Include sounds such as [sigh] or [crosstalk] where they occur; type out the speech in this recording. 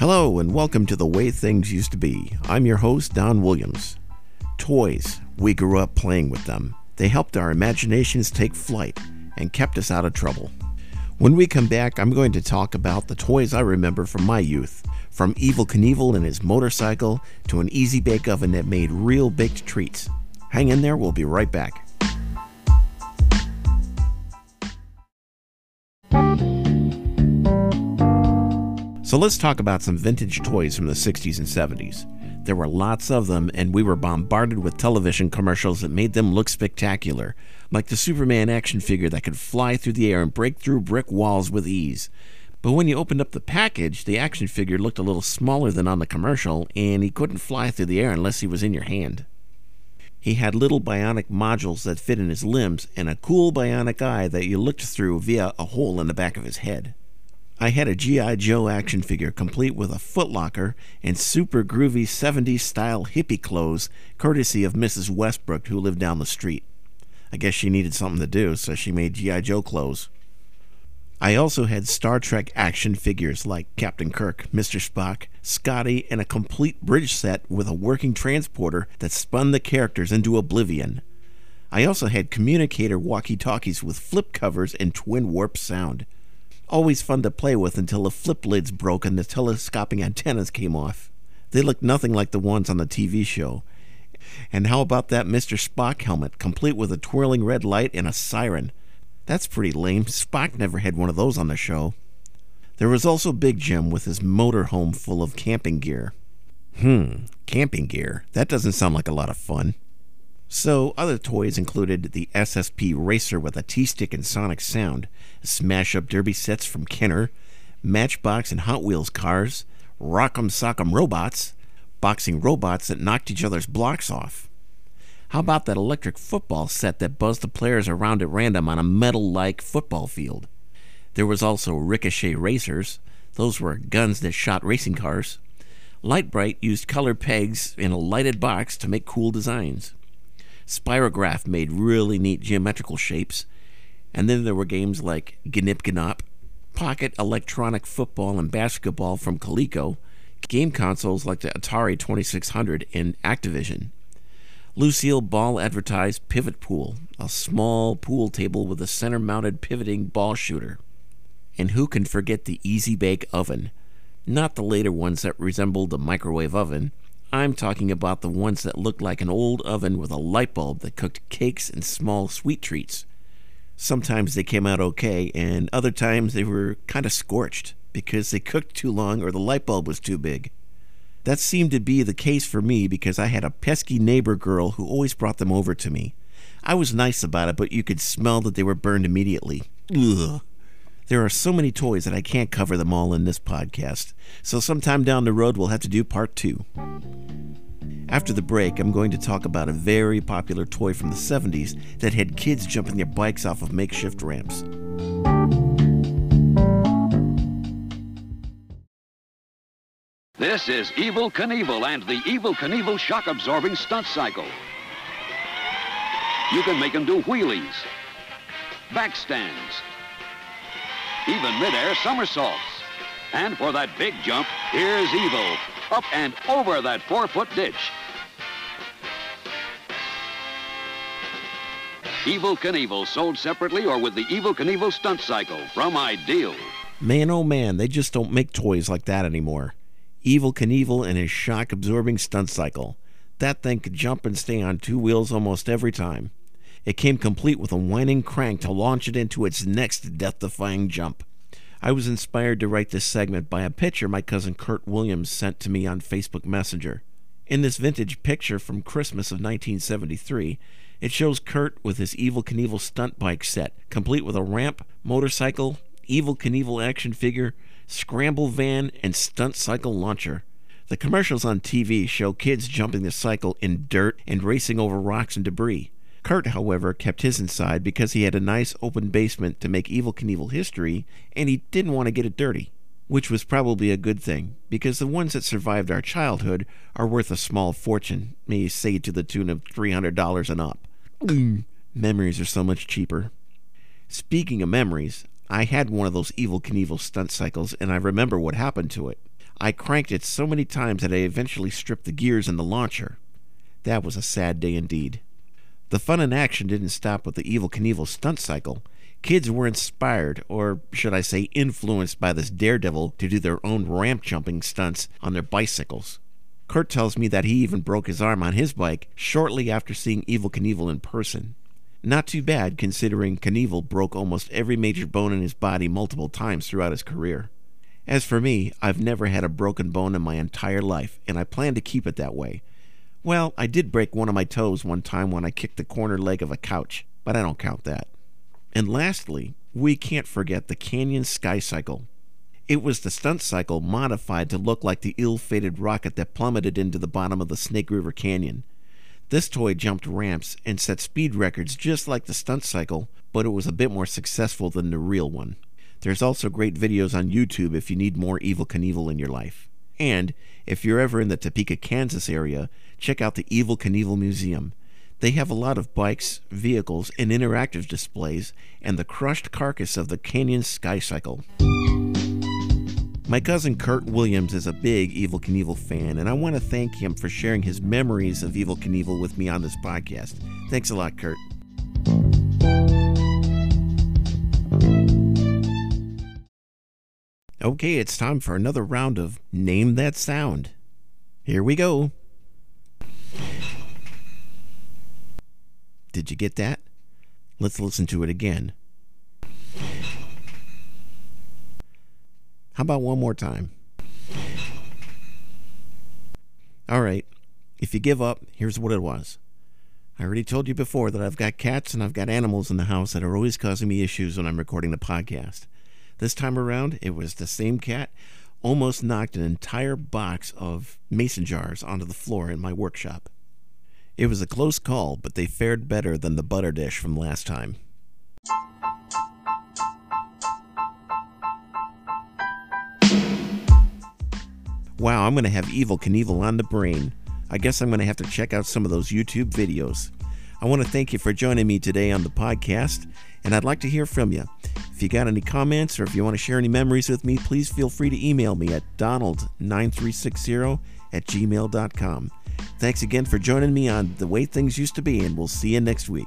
Hello, and welcome to The Way Things Used to Be. I'm your host, Don Williams. Toys, we grew up playing with them. They helped our imaginations take flight and kept us out of trouble. When we come back, I'm going to talk about the toys I remember from my youth, from Evel Knievel and his motorcycle to an easy bake oven that made real baked treats. Hang in there, we'll be right back. So let's talk about some vintage toys from the 60s and 70s. There were lots of them, and we were bombarded with television commercials that made them look spectacular, like the Superman action figure that could fly through the air and break through brick walls with ease. But when you opened up the package, the action figure looked a little smaller than on the commercial, and he couldn't fly through the air unless he was in your hand. He had little bionic modules that fit in his limbs and a cool bionic eye that you looked through via a hole in the back of his head. I had a G.I. Joe action figure complete with a footlocker and super groovy 70s style hippie clothes, courtesy of Mrs. Westbrook, who lived down the street. I guess she needed something to do, so she made G.I. Joe clothes. I also had Star Trek action figures like Captain Kirk, Mr. Spock, Scotty, and a complete bridge set with a working transporter that spun the characters into oblivion. I also had communicator walkie talkies with flip covers and twin warp sound. Always fun to play with until the flip lids broke and the telescoping antennas came off. They looked nothing like the ones on the TV show. And how about that Mr. Spock helmet, complete with a twirling red light and a siren? That's pretty lame. Spock never had one of those on the show. There was also Big Jim with his motorhome full of camping gear. Hmm, camping gear. That doesn't sound like a lot of fun. So, other toys included the SSP Racer with a T stick and sonic sound, smash up derby sets from Kenner, Matchbox and Hot Wheels cars, Rock'em Sock'em robots, boxing robots that knocked each other's blocks off. How about that electric football set that buzzed the players around at random on a metal like football field? There was also Ricochet Racers, those were guns that shot racing cars. Lite-Brite used colored pegs in a lighted box to make cool designs. Spirograph made really neat geometrical shapes. And then there were games like Gnip Gnop, Pocket Electronic Football and Basketball from Coleco, game consoles like the Atari 2600 and Activision. Lucille Ball advertised Pivot Pool, a small pool table with a center mounted pivoting ball shooter. And who can forget the Easy Bake Oven? Not the later ones that resembled a microwave oven, I'm talking about the ones that looked like an old oven with a light bulb that cooked cakes and small sweet treats. Sometimes they came out okay, and other times they were kind of scorched because they cooked too long or the light bulb was too big. That seemed to be the case for me because I had a pesky neighbor girl who always brought them over to me. I was nice about it, but you could smell that they were burned immediately. Ugh. There are so many toys that I can't cover them all in this podcast, so sometime down the road we'll have to do part two. After the break, I'm going to talk about a very popular toy from the 70s that had kids jumping their bikes off of makeshift ramps. This is Evel Knievel and the Evel Knievel shock absorbing stunt cycle. You can make them do wheelies, back stands, even midair somersaults. And for that big jump, here's Evel, up and over that four-foot ditch. Evel Knievel, sold separately or with the Evel Knievel stunt cycle from Ideal. Man, oh man, they just don't make toys like that anymore. Evel Knievel and his shock-absorbing stunt cycle. That thing could jump and stay on two wheels almost every time. It came complete with a whining crank to launch it into its next death-defying jump. I was inspired to write this segment by a picture my cousin Kurt Williams sent to me on Facebook Messenger. In this vintage picture from Christmas of 1973, it shows Kurt with his Evel Knievel stunt bike set, complete with a ramp, motorcycle, Evel Knievel action figure, scramble van, and stunt cycle launcher. The commercials on TV show kids jumping the cycle in dirt and racing over rocks and debris. Kurt, however, kept his inside because he had a nice open basement to make Evel Knievel history, and he didn't want to get it dirty. Which was probably a good thing, because the ones that survived our childhood are worth a small fortune, may say to the tune of $300 and up. [clears throat] Memories are so much cheaper. Speaking of memories, I had one of those Evel Knievel stunt cycles, and I remember what happened to it. I cranked it so many times that I eventually stripped the gears in the launcher. That was a sad day indeed. The fun and action didn't stop with the Evel Knievel stunt cycle. Kids were inspired, or should I say influenced, by this daredevil to do their own ramp jumping stunts on their bicycles. Kurt tells me that he even broke his arm on his bike shortly after seeing Evel Knievel in person. Not too bad, considering Knievel broke almost every major bone in his body multiple times throughout his career. As for me, I've never had a broken bone in my entire life, and I plan to keep it that way. Well, I did break one of my toes one time when I kicked the corner leg of a couch, but I don't count that. And lastly, we can't forget the Canyon Sky Cycle. It was the stunt cycle modified to look like the ill fated rocket that plummeted into the bottom of the Snake River Canyon. This toy jumped ramps and set speed records just like the stunt cycle, but it was a bit more successful than the real one. There's also great videos on YouTube if you need more Evel Knievel in your life. And if you're ever in the Topeka, Kansas area, check out the Evel Knievel Museum. They have a lot of bikes, vehicles, and interactive displays, and the crushed carcass of the Canyon Sky Cycle. My cousin Kurt Williams is a big Evel Knievel fan, and I want to thank him for sharing his memories of Evel Knievel with me on this podcast. Thanks a lot, Kurt. Okay, it's time for another round of Name That Sound. Here we go. Did you get that? Let's listen to it again. How about one more time? All right. If you give up, here's what it was. I already told you before that I've got cats and I've got animals in the house that are always causing me issues when I'm recording the podcast. This time around, it was the same cat almost knocked an entire box of mason jars onto the floor in my workshop. It was a close call, but they fared better than the butter dish from last time. Wow, I'm going to have Evel Knievel on the brain. I guess I'm going to have to check out some of those YouTube videos. I want to thank you for joining me today on the podcast, and I'd like to hear from you. If you got any comments or if you want to share any memories with me, please feel free to email me at donald9360 at gmail.com. Thanks again for joining me on The Way Things Used to Be, and we'll see you next week.